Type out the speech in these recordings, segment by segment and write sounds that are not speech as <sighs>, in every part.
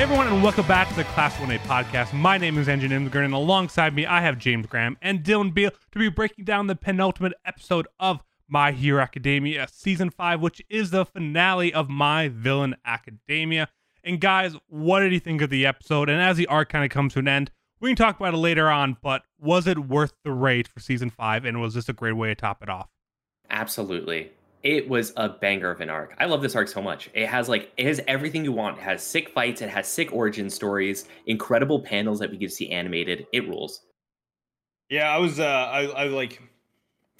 Hey everyone, and welcome back to the Class 1A podcast. My name is Engine Immigrant, and alongside me, I have James Graham and Dylan Beal to be breaking down the penultimate episode of My Hero Academia Season 5, which is the finale of My Villain Academia. And guys, what did you think of the episode? And as the arc kind of comes to an end, we can talk about it later on, but was it worth the wait for Season 5, and was this a great way to top it off? Absolutely it was a banger of an arc. I love this arc so much. It has like it has everything you want. It has sick fights, it has sick origin stories, incredible panels that we get to see animated. It rules. Yeah, I was uh I, I like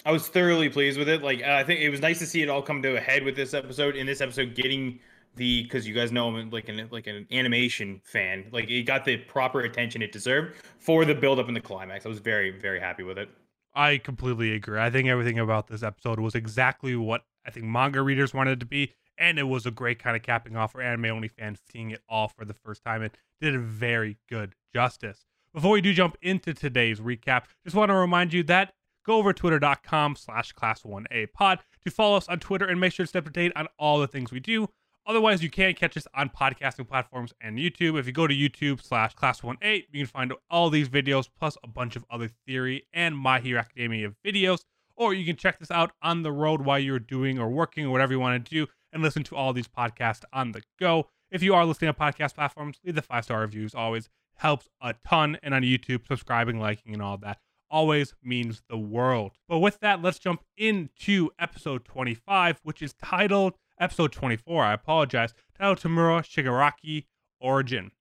I was thoroughly pleased with it. Like I think it was nice to see it all come to a head with this episode. In this episode, getting the because you guys know I'm like an like an animation fan. Like it got the proper attention it deserved for the build up in the climax. I was very very happy with it. I completely agree. I think everything about this episode was exactly what I think manga readers wanted it to be, and it was a great kind of capping off for anime only fans seeing it all for the first time. It did a very good justice. Before we do jump into today's recap, just want to remind you that go over twitter.com slash class 1a pod to follow us on Twitter and make sure to stay up to date on all the things we do. Otherwise, you can catch us on podcasting platforms and YouTube. If you go to YouTube slash class 1a, you can find all these videos plus a bunch of other theory and My Hero Academia videos or you can check this out on the road while you're doing or working or whatever you want to do and listen to all these podcasts on the go. If you are listening to podcast platforms, leave the five star reviews. Always helps a ton. And on YouTube, subscribing, liking, and all that always means the world. But with that, let's jump into episode 25, which is titled episode 24. I apologize. Titled Tomura Shigaraki Origin.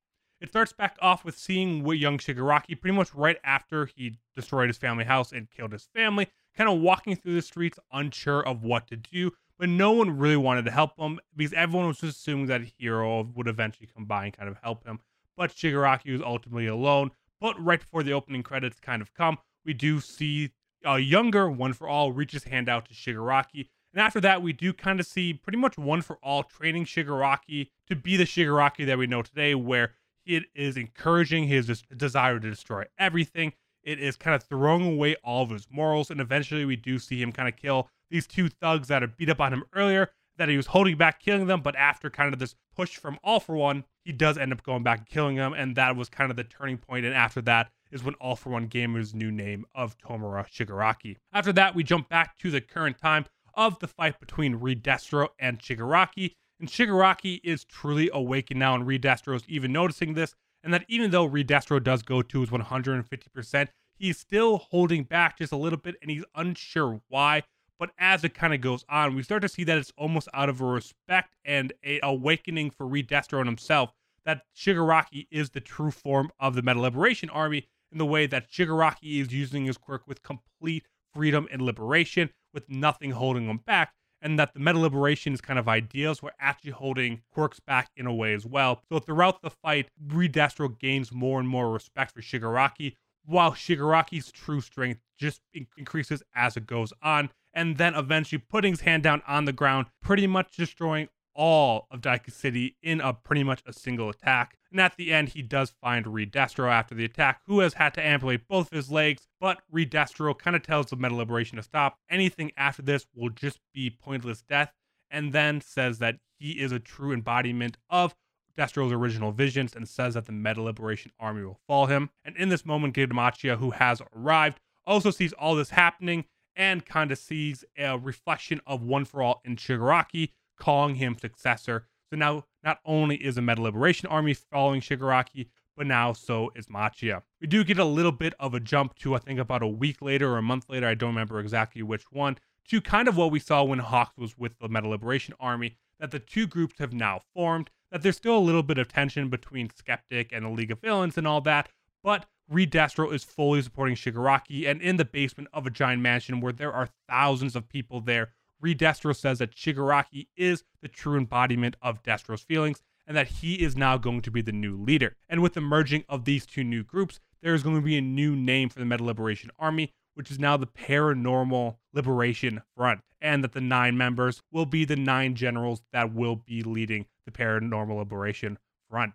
It starts back off with seeing young Shigaraki pretty much right after he destroyed his family house and killed his family kind of walking through the streets unsure of what to do, but no one really wanted to help him because everyone was just assuming that Hero would eventually come by and kind of help him. But Shigaraki was ultimately alone. But right before the opening credits kind of come, we do see a younger One for All reach his hand out to Shigaraki. And after that, we do kind of see pretty much One for All training Shigaraki to be the Shigaraki that we know today, where it is encouraging his desire to destroy everything it is kind of throwing away all of his morals. And eventually, we do see him kind of kill these two thugs that had beat up on him earlier, that he was holding back killing them. But after kind of this push from All for One, he does end up going back and killing them. And that was kind of the turning point. And after that is when All for One gave his new name of Tomura Shigaraki. After that, we jump back to the current time of the fight between Redestro and Shigaraki. And Shigaraki is truly awakened now, and Redestro is even noticing this and that even though Redestro does go to his 150%, he's still holding back just a little bit and he's unsure why. But as it kind of goes on, we start to see that it's almost out of a respect and a awakening for Redestro and himself that Shigaraki is the true form of the Meta Liberation Army in the way that Shigaraki is using his quirk with complete freedom and liberation, with nothing holding him back and that the meta liberation is kind of ideals. We're actually holding quirks back in a way as well. So throughout the fight, Redestro gains more and more respect for Shigaraki, while Shigaraki's true strength just increases as it goes on, and then eventually putting his hand down on the ground, pretty much destroying all of Deika City in a pretty much a single attack. And at the end, he does find Redestro after the attack, who has had to amputate both of his legs. But Redestro kind of tells the Meta Liberation to stop. Anything after this will just be pointless death. And then says that he is a true embodiment of Destro's original visions and says that the Meta Liberation Army will follow him. And in this moment, Gigantomachia, who has arrived, also sees all this happening and kind of sees a reflection of One for All in Shigaraki, calling him successor. So now not only is the Meta Liberation Army following Shigaraki, but now so is Machia. We do get a little bit of a jump to, I think, about a week later or a month later, I don't remember exactly which one, to kind of what we saw when Hawks was with the Meta Liberation Army, that the two groups have now formed, that there's still a little bit of tension between Skeptic and the League of Villains and all that, but Redestro is fully supporting Shigaraki and in the basement of a giant mansion where there are thousands of people there Redestro says that Shigaraki is the true embodiment of Destro's feelings and that he is now going to be the new leader. And with the merging of these two new groups, there is going to be a new name for the Meta Liberation Army, which is now the Paranormal Liberation Front, and that the nine members will be the nine generals that will be leading the Paranormal Liberation Front.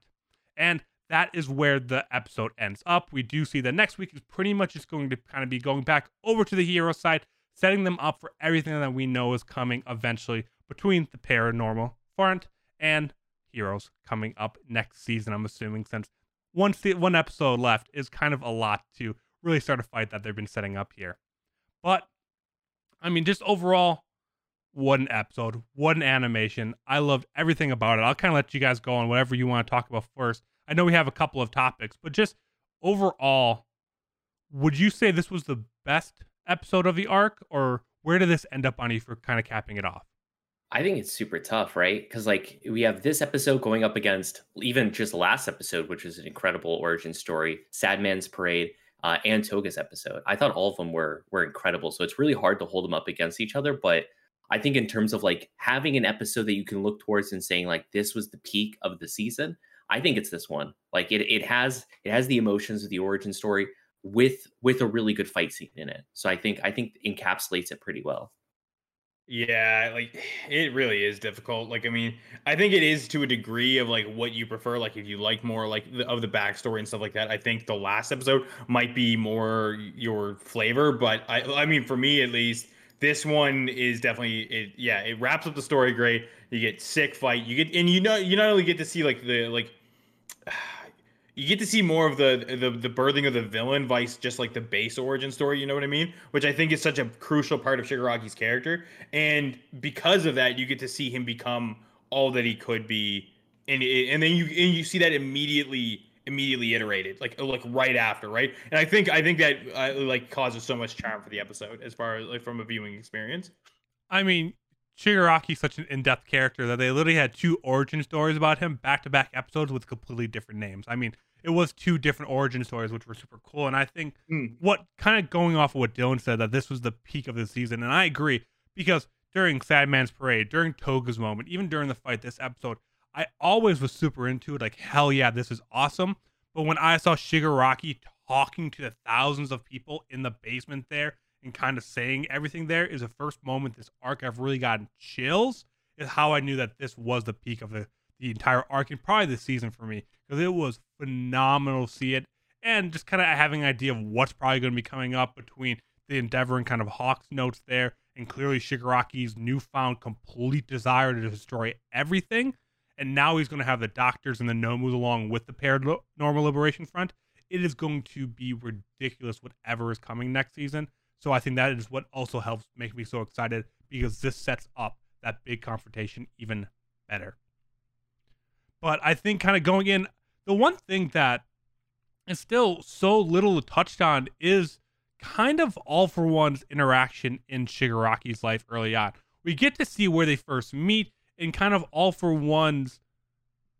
And that is where the episode ends up. We do see that next week is pretty much just going to kind of be going back over to the hero side setting them up for everything that we know is coming eventually between the paranormal front and heroes coming up next season. I'm assuming since one se- one episode left is kind of a lot to really start a fight that they've been setting up here. But I mean, just overall, what an episode, what an animation. I loved everything about it. I'll kind of let you guys go on whatever you want to talk about first. I know we have a couple of topics, but just overall, would you say this was the best episode of the arc, or where did this end up on you for kind of capping it off? I think it's super tough, right? Because like we have this episode going up against even just last episode, which was an incredible origin story, Sad Man's Parade, uh, and Toga's episode. I thought all of them were were incredible. So it's really hard to hold them up against each other. But I think in terms of like having an episode that you can look towards and saying like this was the peak of the season, I think it's this one. Like it it has it has the emotions of the origin story with with a really good fight scene in it. So I think I think encapsulates it pretty well. Yeah, like it really is difficult. Like, I mean, I think it is to a degree of like what you prefer. Like, if you like more like the, of the backstory and stuff like that, I think the last episode might be more your flavor. But I, I mean, for me at least, this one is definitely it. Yeah, it wraps up the story great. You get sick fight. You get and you know you not only get to see like the like <sighs> you get to see more of the, the the birthing of the villain vice just like the base origin story you know what i mean which i think is such a crucial part of shigaraki's character and because of that you get to see him become all that he could be and and then you and you see that immediately immediately iterated like like right after right and i think i think that uh, like causes so much charm for the episode as far as like from a viewing experience i mean Shigaraki's such an in-depth character that they literally had two origin stories about him back-to-back episodes with completely different names. I mean, it was two different origin stories, which were super cool. And I think mm. what kind of going off of what Dylan said that this was the peak of the season, and I agree because during Sad Man's Parade, during Toga's moment, even during the fight, this episode, I always was super into it. Like, hell yeah, this is awesome. But when I saw Shigaraki talking to the thousands of people in the basement there and kind of saying everything there is the first moment this arc I've really gotten chills. Is how I knew that this was the peak of the the entire arc and probably the season for me because it was phenomenal to see it and just kind of having an idea of what's probably going to be coming up between the Endeavor and kind of Hawk's notes there and clearly Shigaraki's newfound complete desire to destroy everything. And now he's going to have the doctors and the Nomus along with the Paranormal Liberation Front. It is going to be ridiculous whatever is coming next season. So I think that is what also helps make me so excited because this sets up that big confrontation even better. But I think kind of going in, the one thing that is still so little touched on is kind of all for one's interaction in Shigaraki's life early on. We get to see where they first meet and kind of all for one's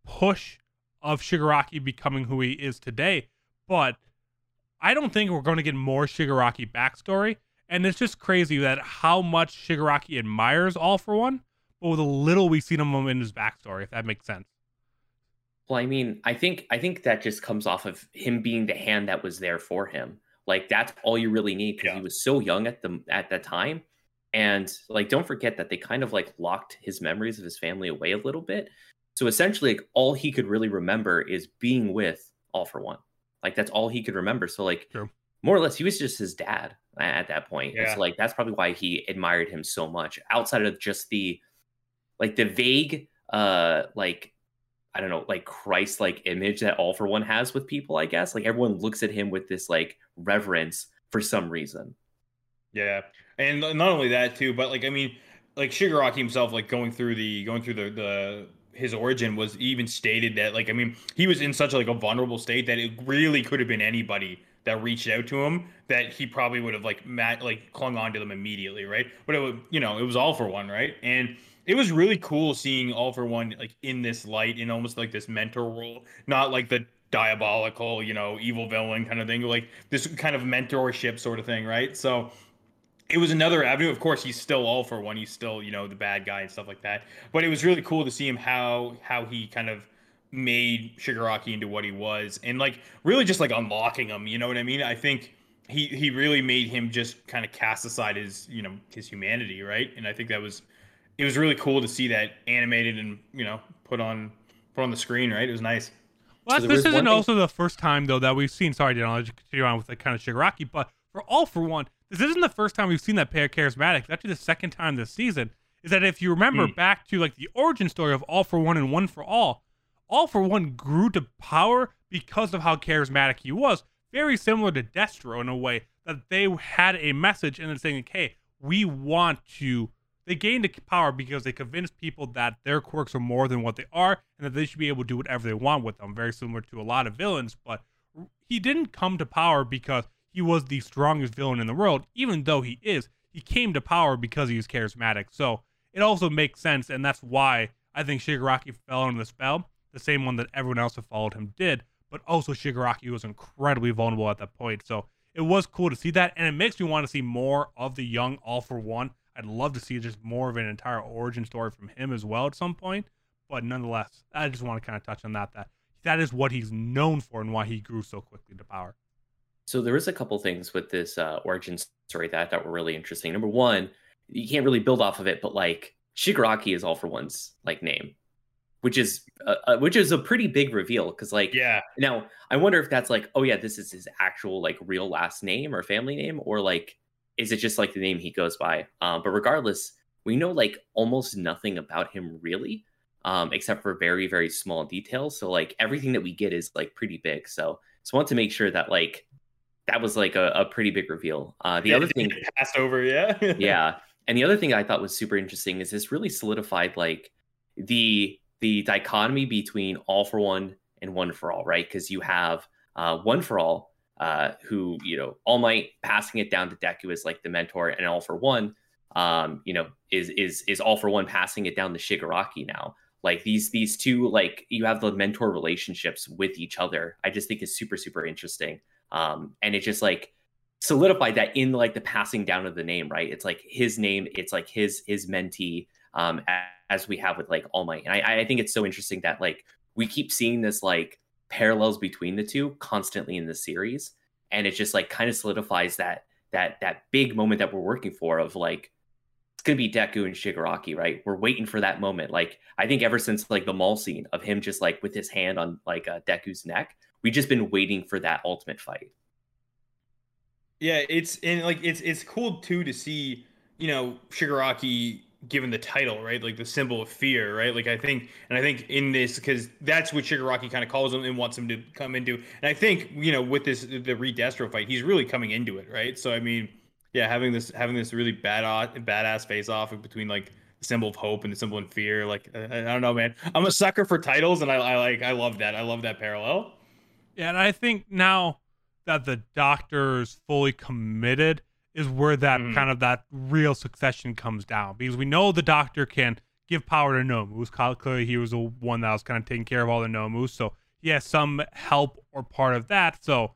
push of Shigaraki becoming who he is today. But I don't think we're going to get more Shigaraki backstory. And it's just crazy that how much Shigaraki admires All for One, but with a little we've see him in his backstory, if that makes sense. Well, I mean, I think I think that just comes off of him being the hand that was there for him. Like that's all you really need because yeah. he was so young at the at that time. And like don't forget that they kind of like locked his memories of his family away a little bit. So essentially like all he could really remember is being with All for One. Like that's all he could remember. So like True. more or less he was just his dad at that point. Yeah. so like that's probably why he admired him so much outside of just the like the vague uh like I don't know, like Christ like image that All for One has with people, I guess. Like everyone looks at him with this like reverence for some reason. Yeah. And not only that too, but like I mean, like Shigaraki himself, like going through the going through the the his origin was even stated that like I mean he was in such like a vulnerable state that it really could have been anybody that reached out to him that he probably would have like mat like clung on to them immediately, right? But it would you know it was all for one, right? And it was really cool seeing all for one like in this light in almost like this mentor role, not like the diabolical, you know, evil villain kind of thing, like this kind of mentorship sort of thing, right? So it was another avenue. Of course, he's still all for one. He's still, you know, the bad guy and stuff like that. But it was really cool to see him how how he kind of made Shigaraki into what he was, and like really just like unlocking him. You know what I mean? I think he he really made him just kind of cast aside his you know his humanity, right? And I think that was it was really cool to see that animated and you know put on put on the screen. Right, it was nice. Well, so this isn't also the first time though that we've seen. Sorry, Dylan, I'll just continue on with the kind of Shigaraki, but for all for one, this isn't the first time we've seen that pair charismatic. It's actually the second time this season. Is that if you remember mm. back to like the origin story of All for One and One for All, All for One grew to power because of how charismatic he was. Very similar to Destro in a way that they had a message and then saying, like, hey, we want to. They gained the power because they convinced people that their quirks are more than what they are and that they should be able to do whatever they want with them. Very similar to a lot of villains, but he didn't come to power because he was the strongest villain in the world, even though he is. He came to power because he was charismatic. So it also makes sense, and that's why I think Shigaraki fell under the spell, the same one that everyone else who followed him did. But also Shigaraki was incredibly vulnerable at that point. So it was cool to see that, and it makes me want to see more of the young All for One. I'd love to see just more of an entire origin story from him as well at some point. But nonetheless, I just want to kind of touch on that. That that is what he's known for and why he grew so quickly to power. So there is a couple things with this uh, origin story that I thought were really interesting. Number one, you can't really build off of it, but like Shigaraki is All for One's like name, which is uh, which is a pretty big reveal because like yeah. Now I wonder if that's like oh yeah this is his actual like real last name or family name or like is it just like the name he goes by? Um, but regardless, we know like almost nothing about him really, um, except for very very small details. So like everything that we get is like pretty big. So so I want to make sure that like that was like a, a pretty big reveal. Uh, the Yeah, other thing, passed over, yeah. <laughs> yeah, and the other thing I thought was super interesting is this really solidified like the the dichotomy between all for one and one for all, right? Because you have uh, one for all, uh, who you know, All Might passing it down to Deku as like the mentor, and all for one, um, you know, is is is all for one passing it down to Shigaraki now. Like these these two, like you have the mentor relationships with each other. I just think is super super interesting, um, and it just like solidified that in like the passing down of the name, right? It's like his name, it's like his his mentee, um, as we have with like All Might. And I, I think it's so interesting that like we keep seeing this like parallels between the two constantly in the series, and it just like kind of solidifies that that that big moment that we're working for of like it's gonna be Deku and Shigaraki, right? We're waiting for that moment. Like I think ever since like the mall scene of him just like with his hand on like uh, Deku's neck, we've just been waiting for that ultimate fight. Yeah, it's and like it's it's cool too to see, you know, Shigaraki given the title, right? Like the symbol of fear, right? Like I think and I think in this because that's what Shigaraki kind of calls him and wants him to come into. And I think, you know, with this the Redestro fight, he's really coming into it, right? So I mean, yeah, having this having this really bad badass face off between like the symbol of hope and the symbol of fear, like I, I don't know, man. I'm a sucker for titles and I, I like I love that. I love that parallel. Yeah, and I think now that the doctor is fully committed is where that Mhm. kind of that real succession comes down because we know the doctor can give power to Nomus. Clearly, he was the one that was kind of taking care of all the Nomus, so he has some help or part of that. So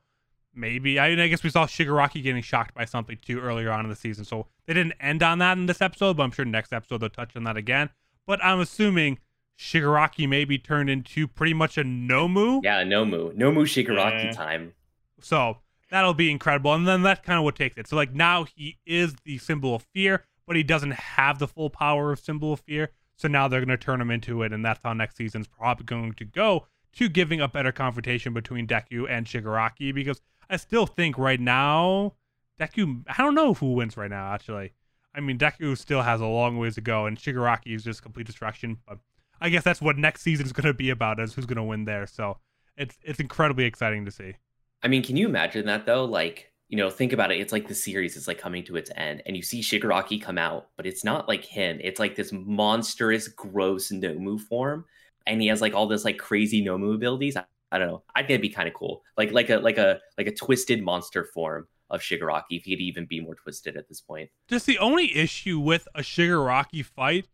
maybe I, I guess we saw Shigaraki getting shocked by something too earlier on in the season, so they didn't end on that in this episode, but I'm sure next episode they'll touch on that again. But I'm assuming Shigaraki may be turned into pretty much a Nomu. Yeah, Nomu, Nomu Shigaraki Yeah. time. So that'll be incredible. And then that's kind of what takes it. So like now he is the symbol of fear, but he doesn't have the full power of symbol of fear. So now they're going to turn him into it, and that's how next season's probably going to go to giving a better confrontation between Deku and Shigaraki. Because I still think right now Deku, I don't know who wins right now. Actually, I mean Deku still has a long ways to go, and Shigaraki is just complete destruction. But I guess that's what next season is going to be about, is who's going to win there. So it's it's incredibly exciting to see. I mean, can you imagine that though? Like, you know, think about it. It's like the series is like coming to its end, and you see Shigaraki come out, but it's not like him. It's like this monstrous, gross Nomu form, and he has like all this like crazy Nomu abilities. I, I don't know. I think it'd be kind of cool, like like a like a like a twisted monster form of Shigaraki. If he could even be more twisted at this point. just the only issue with a Shigaraki fight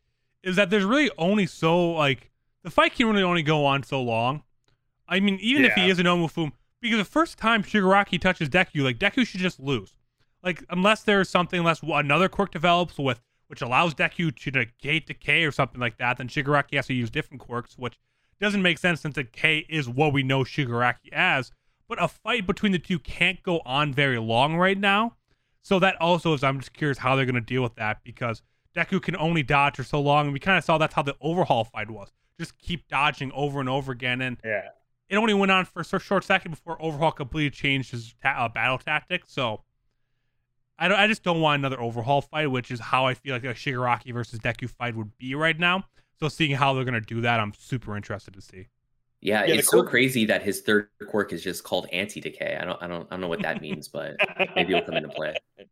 is that there's really only so like the fight can really only go on so long. I mean, even if he Yeah. is a Nomu form, because the first time Shigaraki touches Deku, like Deku should just lose. Like unless there's something, unless another quirk develops with which allows Deku to negate decay or something like that, then Shigaraki has to use different quirks, which doesn't make sense since decay is what we know Shigaraki as. But a fight between the two can't go on very long right now. So that also is I'm just curious how they're gonna deal with that because Deku can only dodge for so long, and we kind of saw that's how the overhaul fight was. Just keep dodging over and over again, and Yeah. it only went on for a short second before overhaul completely changed his ta- uh, battle tactics. So I don't, I just don't want another overhaul fight, which is how I feel like a Shigaraki versus Deku fight would be right now. So seeing how they're gonna do that, I'm super interested to see. Yeah, Yeah, the it's so quirk- crazy that his third quirk is just called anti-decay. I don't, I don't, I don't know what that means, but maybe it'll come into play. <laughs>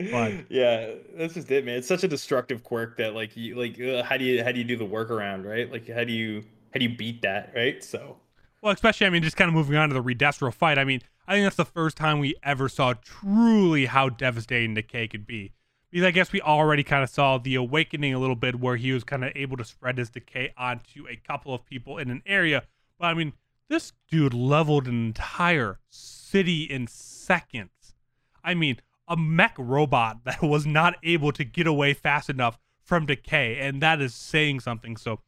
<laughs> Yeah, that's just it, man. It's such a destructive quirk that like you like uh, how do you how do you do the workaround, right? Like how do you how do you beat that, right? So Well, especially, I mean, just kind of moving on to the Redestro fight. I mean, I think that's the first time we ever saw truly how devastating Decay could be. Because I guess we already kind of saw the awakening a little bit where he was kind of able to spread his decay onto a couple of people in an area. But I mean, this dude leveled an entire city in seconds. I mean, a mech robot that <laughs> was not able to get away fast enough from decay, and that is saying something. So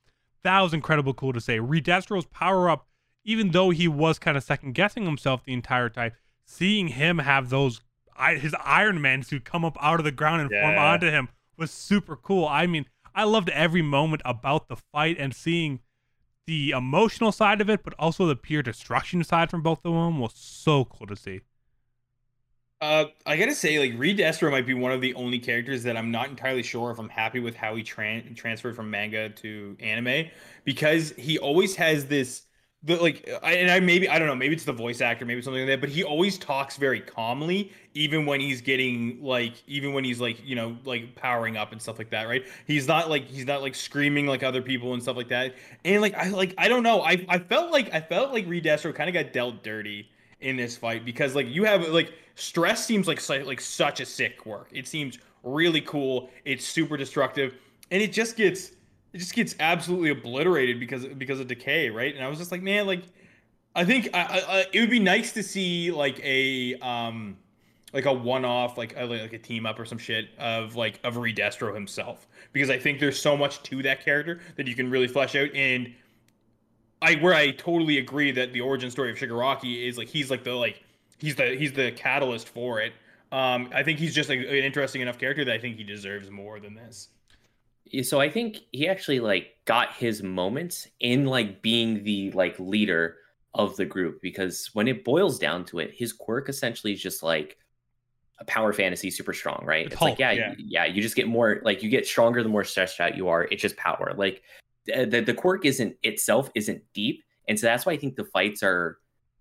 that was incredible cool to say. Redestro's power up, even though he was kind of second guessing himself the entire time, seeing him have those his Iron Man suit come up out of the ground and form onto him was super cool. I mean, I loved every moment about the fight and seeing the emotional side of it, but also the pure destruction side from both of them was so cool to see. Uh, I gotta say, like Redestro might be one of the only characters that I'm not entirely sure if I'm happy with how he tran- transferred from manga to anime because he always has this the like I, and I maybe I don't know maybe it's the voice actor maybe something like that but he always talks very calmly even when he's getting like even when he's like you know like powering up and stuff like that right? He's not like he's not like screaming like other people and stuff like that. And like I like I don't know I I felt like I felt like Redestro kind of got dealt dirty in this fight because like you have like stress seems like like such a sick work. It seems really cool. It's super destructive, and it just gets it just gets absolutely obliterated because because of decay, right? And I was just like, man, like I think I, I, it would be nice to see like a um like a one-off like a, like a team up or some shit of like of Redestro himself because I think there's so much to that character that you can really flesh out and I where I totally agree that the origin story of Shigaraki is like he's like the like he's the he's the catalyst for it. Um, I think he's just like, an interesting enough character that I think he deserves more than this. So I think he actually like got his moments in like being the like leader of the group because when it boils down to it, his quirk essentially is just like a power fantasy super strong, right? It's It's, like yeah, yeah. yeah, you just get more like you get stronger the more stressed out you are. It's just power. Like the the, the quirk isn't itself isn't deep, and so that's why I think the fights are,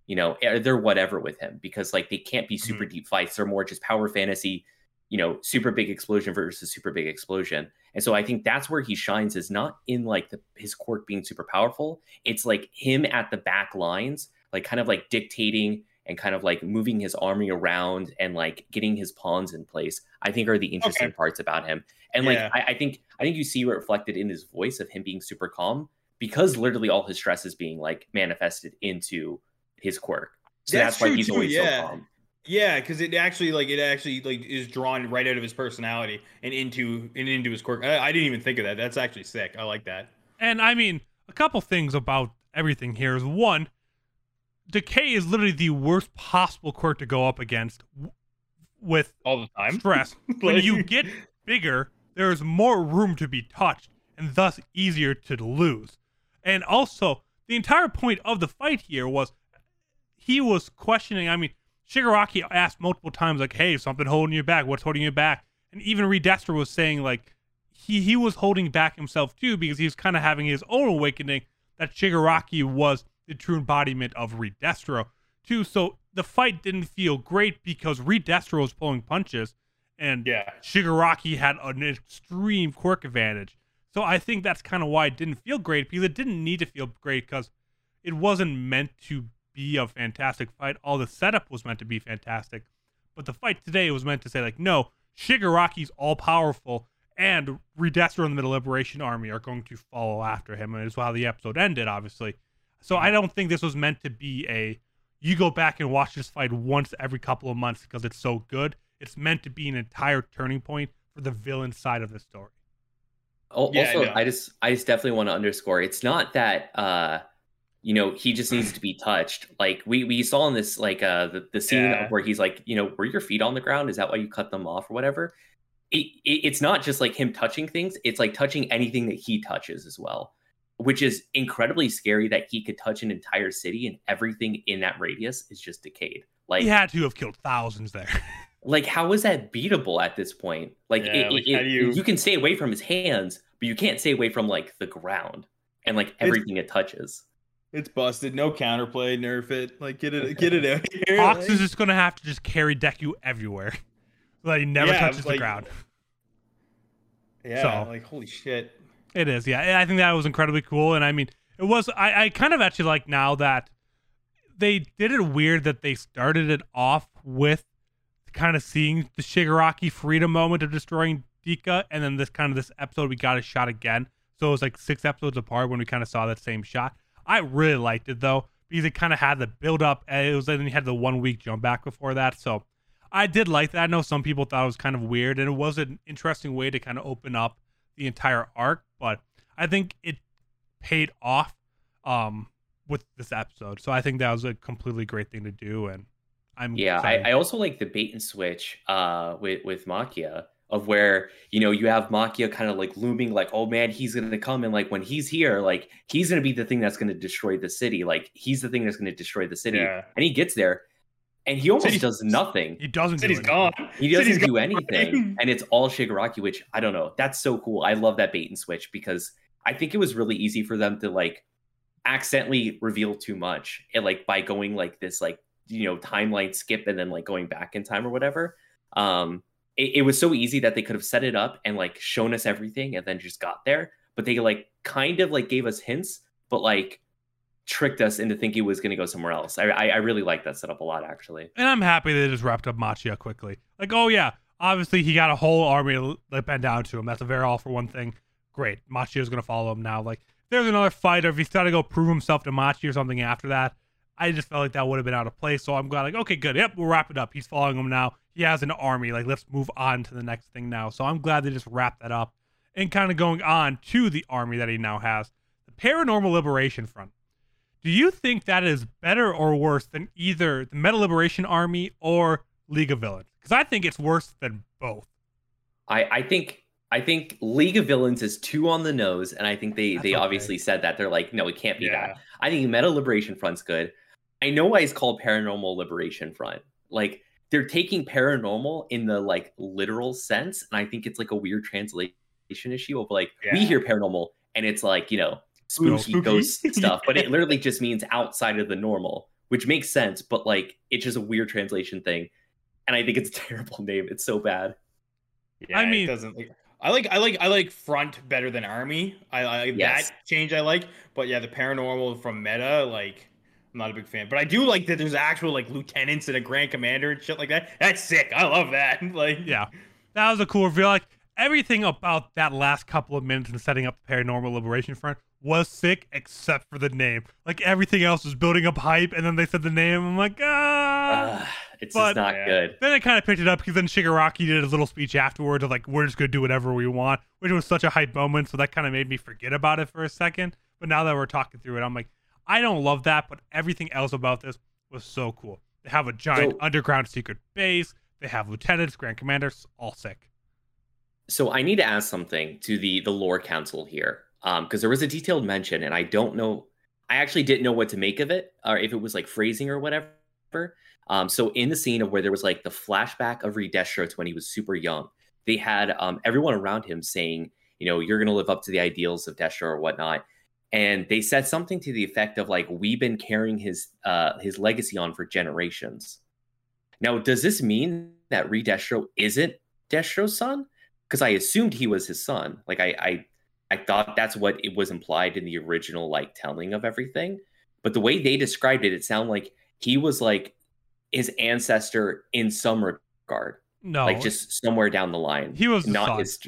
you know, eh, they're whatever with him because like they can't be super deep fights. They're more just power fantasy, you know, super big explosion versus super big explosion. And so I think that's where he shines is not in like the, his quirk being super powerful. It's like him at the back lines, like kind of like dictating and kind of like moving his army around and like getting his pawns in place. I think are the interesting Okay. parts about him. And like I, I think I think you see reflected in his voice of him being super calm because literally all his stress is being like manifested into his quirk. So That's that's, why he's too, always yeah. so calm. Yeah, because it actually like it actually like is drawn right out of his personality and into and into his quirk. I, I didn't even think of that. That's actually sick. I like that. And I mean, a couple things about everything here is one, Decay is literally the worst possible quirk to go up against with All the time. stress. <laughs> when you get bigger, there is more room to be touched and thus easier to lose. And also, the entire point of the fight here was he was questioning. I mean, Shigaraki asked multiple times, like, "Hey, something holding you back? What's holding you back?" And even Redestro was saying, like, he he was holding back himself too because he was kind of having his own awakening that Shigaraki was the true embodiment of Redestro too. So the fight didn't feel great because Redestro was pulling punches, and Yeah. Shigaraki had an extreme quirk advantage. So I think that's kind of why it didn't feel great because it didn't need to feel great because it wasn't meant to be a fantastic fight. All the setup was meant to be fantastic, but the fight today was meant to say like, no, Shigaraki's all powerful, and Redestro and the Meta Liberation Army are going to follow after him, and it's how the episode ended, obviously. So I don't think this was meant to be a you go back and watch this fight once every couple of months because it's so good. It's meant to be an entire turning point for the villain side of the story. Al- Yeah, I also, know. I, just I just definitely want to underscore it's not that uh you know he just needs to be touched. Like we we saw in this like uh the, the scene Yeah. where he's like, you know, were your feet on the ground? Is that why you cut them off or whatever? It, it, it's not just like him touching things, it's like touching anything that he touches as well. Which is incredibly scary that he could touch an entire city and everything in that radius is just decayed. Like he had to have killed thousands there. <laughs> like how is that beatable at this point like, Yeah, it, like, it- how do you- you can stay away from his hands but you can't stay away from like the ground and like everything it touches It's busted. No counterplay. Nerf it. Like get it. Get it <laughs> out here. Hawks like- is just gonna have to just carry Deku everywhere, <laughs> so that he never Yeah, touches the ground. yeah. so- Like holy shit. It is, yeah. I think that was incredibly cool, and I mean, it was. I, I kind of actually like now that they did it weird that they started it off with kind of seeing the Shigaraki freedom moment of destroying Deika, and then this kind of this episode we got a shot again. So it was like six episodes apart when we kind of saw that same shot. I really liked it though because it kind of had the build up, and eh, it was then you had the one week jump back before that. So I did like that. I know some people thought it was kind of weird, and it was an interesting way to kind of open up the entire arc, but I think it paid off um with this episode. So I think that was a completely great thing to do and I'm Yeah, I. I also like the bait and switch uh with with Machia of where you know you have Machia kind of like looming like oh man he's gonna come and like when he's here like he's gonna be the thing that's gonna destroy the city like he's the thing that's gonna destroy the city Yeah. and he gets there and he almost City's- does nothing he doesn't do City's anything. gone. he doesn't City's do gone. anything <laughs> and it's all Shigaraki which I don't know that's so cool I love that bait and switch because I think it was really easy for them to like accidentally reveal too much and like by going like this like you know timeline skip and then like going back in time or whatever um it, it was so easy that they could have set it up and like shown us everything and then just got there but they like kind of like gave us hints but like tricked us into thinking it was going to go somewhere else I, I i really like that setup a lot actually And I'm happy they just wrapped up Machia quickly. Like, oh yeah, obviously he got a whole army to let bend down to him. That's a very all for one thing. Great. Machia's gonna follow him now. Like, if there's another fight or if he's trying to go prove himself to Machi or something after that, I just felt like that would have been out of place. So I'm glad, like, okay, good. Yep, we'll wrap it up. He's following him now. He has an army. Like, let's move on to the next thing now. So I'm glad they just wrapped that up and kind of going on to the army that he now has. The Paranormal Liberation Front. Do you think that is better or worse than either the Meta Liberation Army or League of Villains? Because I think it's worse than both. I, I think I think League of Villains is too on the nose, and I think they That's they okay. obviously said that they're like, no, it can't be Yeah. that. I think Meta Liberation Front's good. I know why it's called Paranormal Liberation Front. Like they're taking paranormal in the like literal sense, and I think it's like a weird translation issue of like we hear paranormal and it's like you know spooky, spooky. ghost <laughs> stuff, but it literally just means outside of the normal, which makes sense. But like it's just a weird translation thing, and I think it's a <laughs> terrible name. It's so bad. Yeah, I mean- it doesn't. Like, I like I like I like front better than army. I, I Yes. that change I like, but yeah, the paranormal from meta like I'm not a big fan. But I do like that there's actual like lieutenants and a grand commander and shit like that. That's sick. I love that. <laughs> Like Yeah, that was a cool reveal. Like everything about that last couple of minutes and setting up the Paranormal Liberation Front was sick, except for the name. Like everything else was building up hype, and then they said the name. I'm like, ah. Ugh, it's but- just not good. Then I kind of picked it up because then Shigaraki did his little speech afterwards of like, we're just going to do whatever we want, which was such a hype moment. So that kind of made me forget about it for a second. But now that we're talking through it, I'm like, I don't love that, but everything else about this was so cool. They have a giant So- underground secret base, they have lieutenants, grand commanders, all sick. So I need to ask something to the the lore council here, because there was a detailed mention, and I don't know. I actually didn't know what to make of it, or if it was like phrasing or whatever. Um, so in the scene of where there was like the flashback of Redestro when he was super young, they had um, everyone around him saying, you know, you're going to live up to the ideals of Destro or whatnot. And they said something to the effect of like, we've been carrying his uh, his legacy on for generations. Now, does this mean that Redestro isn't Destro's son? Because I assumed he was his son. Like I, I I thought that's what it was implied in the original like telling of everything. But the way they described it, it sounded like he was like his ancestor in some regard, No, like just somewhere down the line. he was not son. his.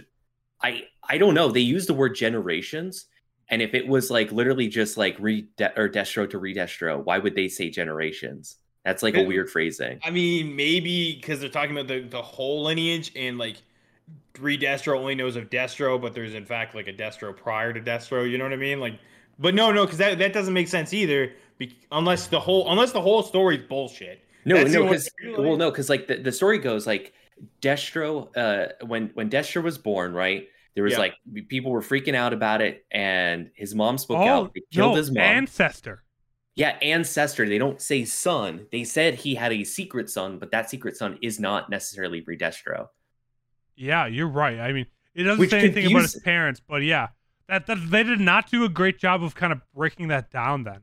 I I don't know. They used the word generations, and if it was like literally just like re or destro to redestro, why would they say generations? That's like a weird phrasing. I mean, maybe because they're talking about the, the whole lineage and like Re Destro only knows of Destro, but there's in fact like a Destro prior to Destro. You know what I mean? Like, but no, no, because that, that doesn't make sense either. Be- unless the whole unless the whole story's bullshit. No, That's no, only- because well, no, because like the, the story goes like Destro, uh, when when Destro was born, right? There was Yeah. like people were freaking out about it, and his mom spoke oh, out. They killed no, his mom. ancestor. yeah, ancestor. They don't say son. They said he had a secret son, but that secret son is not necessarily Redestro. Yeah, you're right. I mean, it doesn't Which say anything about his parents, but yeah, that, that they did not do a great job of kind of breaking that down. Then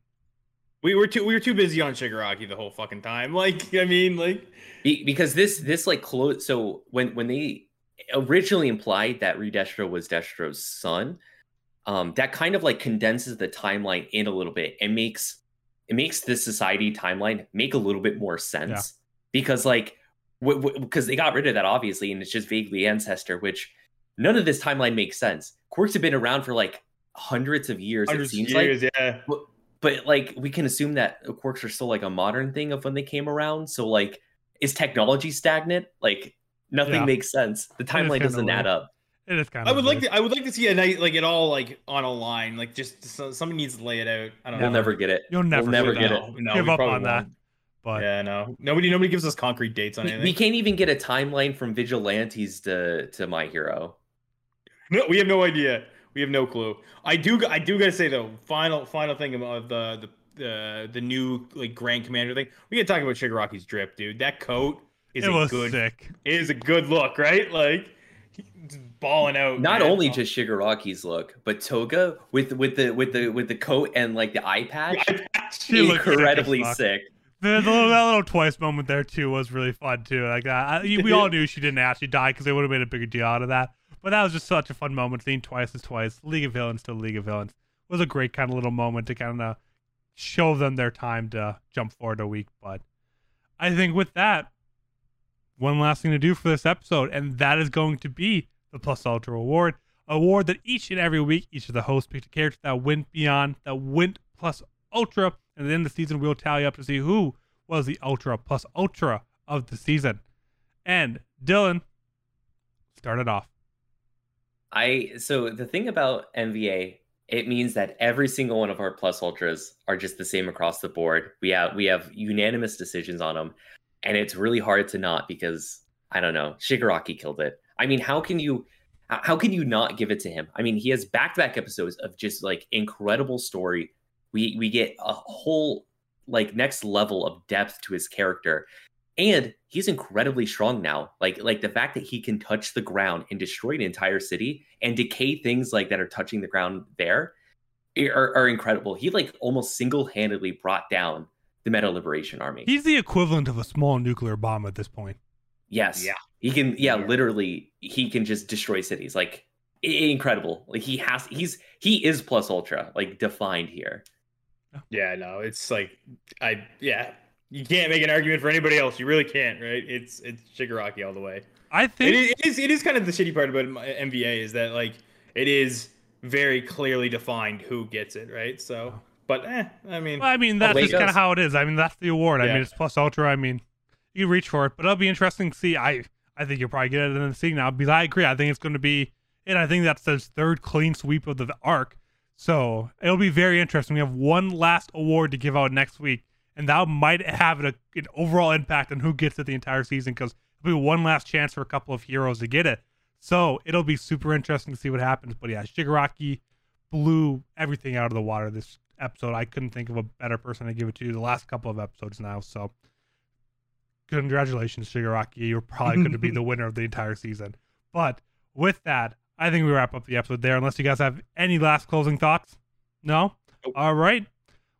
We were too we were too busy on Shigaraki the whole fucking time. <laughs> Like I mean, like Be- because this this like close. So when when they originally implied that Redestro was Destro's son, um, that kind of like condenses the timeline in a little bit and makes it makes the society timeline make a little bit more sense because like because they got rid of that obviously and it's just vaguely ancestor which none of this timeline makes sense quirks have been around for like hundreds of years hundreds it seems of like yeah. but like we can assume that quirks are still like a modern thing of when they came around so like is technology stagnant like nothing Yeah. makes sense the timeline doesn't add up It is kind of. I of. would like to I would like to see a night like it all like on a line. Like just so, somebody needs to lay it out. I don't know. we'll know. never get it You'll never, we'll never get it No, Give we up probably on that. Won't. But Yeah, no. Nobody nobody gives us concrete dates on we, anything. we can't even get a timeline from vigilantes to to my hero No, we have no idea. We have no clue. I do. I do gotta say though. Final, final thing about the the the, the new like Grand Commander thing. We gotta talk about Shigaraki's drip, dude. That coat is it a was good. sick. It is a good look, right? Like he's balling out. not man. only just Shigaraki's look, but Toga with with the with the with the coat and like the eye patch, She looked sick as incredibly sick. The, the little, <laughs> that little twice moment there too was really fun too. Like that, I, we all knew she didn't actually die because they would have made a bigger deal out of that. But that was just such a fun moment. Seeing twice is twice. League of Villains to League of Villains was a great kind of little moment to kind of show them their time to jump forward a week. But I think with that, one last thing to do for this episode, and that is going to be the Plus Ultra Award. Award that each and every week, each of the hosts picked a character that went beyond, that went plus ultra, and then the season we'll tally up to see who was the ultra plus ultra of the season. And Dylan started off. I so the thing about MVA, it means that every single one of our plus ultras are just the same across the board. We have we have unanimous decisions on them, and it's really hard to not because I don't know. Shigaraki killed it. I mean, how can you how can you not give it to him? I mean, he has back to back episodes of just like incredible story. We we get a whole like next level of depth to his character. And he's incredibly strong now. Like like the fact that he can touch the ground and destroy an entire city and decay things like that are touching the ground there are, are incredible. He like almost single-handedly brought down the meta liberation army. He's the equivalent of a small nuclear bomb at this point. yes. Yeah. he can yeah, Yeah. literally he can just destroy cities. Like incredible. Like he has he's he is plus ultra like defined here Yeah, no, it's like I yeah. You can't make an argument for anybody else. You really can't, right? It's it's Shigaraki all the way. I think is, it is it is kind of the shitty part about M- MVA is that like it is very clearly defined who gets it, right? So, but eh, I mean, Well, I mean, that's just kind of how it is. I mean, that's the award. I mean, it's plus ultra. I mean, you reach for it, but it'll be interesting to see. I I think you'll probably get it in the scene now because I agree. I think it's going to be, and I think that's his third clean sweep of the arc. So it'll be very interesting. We have one last award to give out next week, and that might have a, an overall impact on who gets it the entire season because it'll be one last chance for a couple of heroes to get it. So it'll be super interesting to see what happens. But yeah, Shigaraki blew everything out of the water this episode. I couldn't think of a better person to give it to the last couple of episodes now. So congratulations, Shigaraki. You're probably going to be <laughs> the winner of the entire season. But with that, I think we wrap up the episode there, unless you guys have any last closing thoughts. No? Nope. All right.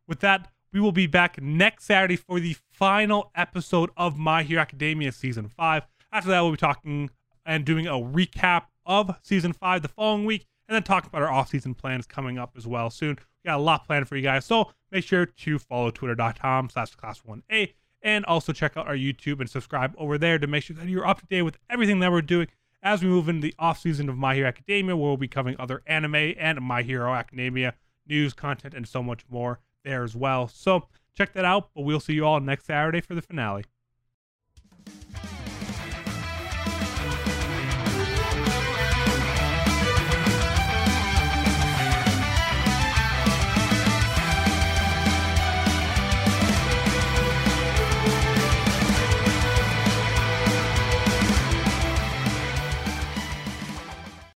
With that, we will be back next Saturday for the final episode of My Hero Academia Season 5. After that, we'll be talking and doing a recap of Season 5 the following week, and then talking about our off-season plans coming up as well soon. We got a lot planned for you guys, so make sure to follow twitter.com slash class1a and also check out our YouTube and subscribe over there to make sure that you're up to date with everything that we're doing as we move into the off season of My Hero Academia, where we'll be covering other anime and My Hero Academia news, content, and so much more there as well. So check that out, but we'll see you all next Saturday for the finale.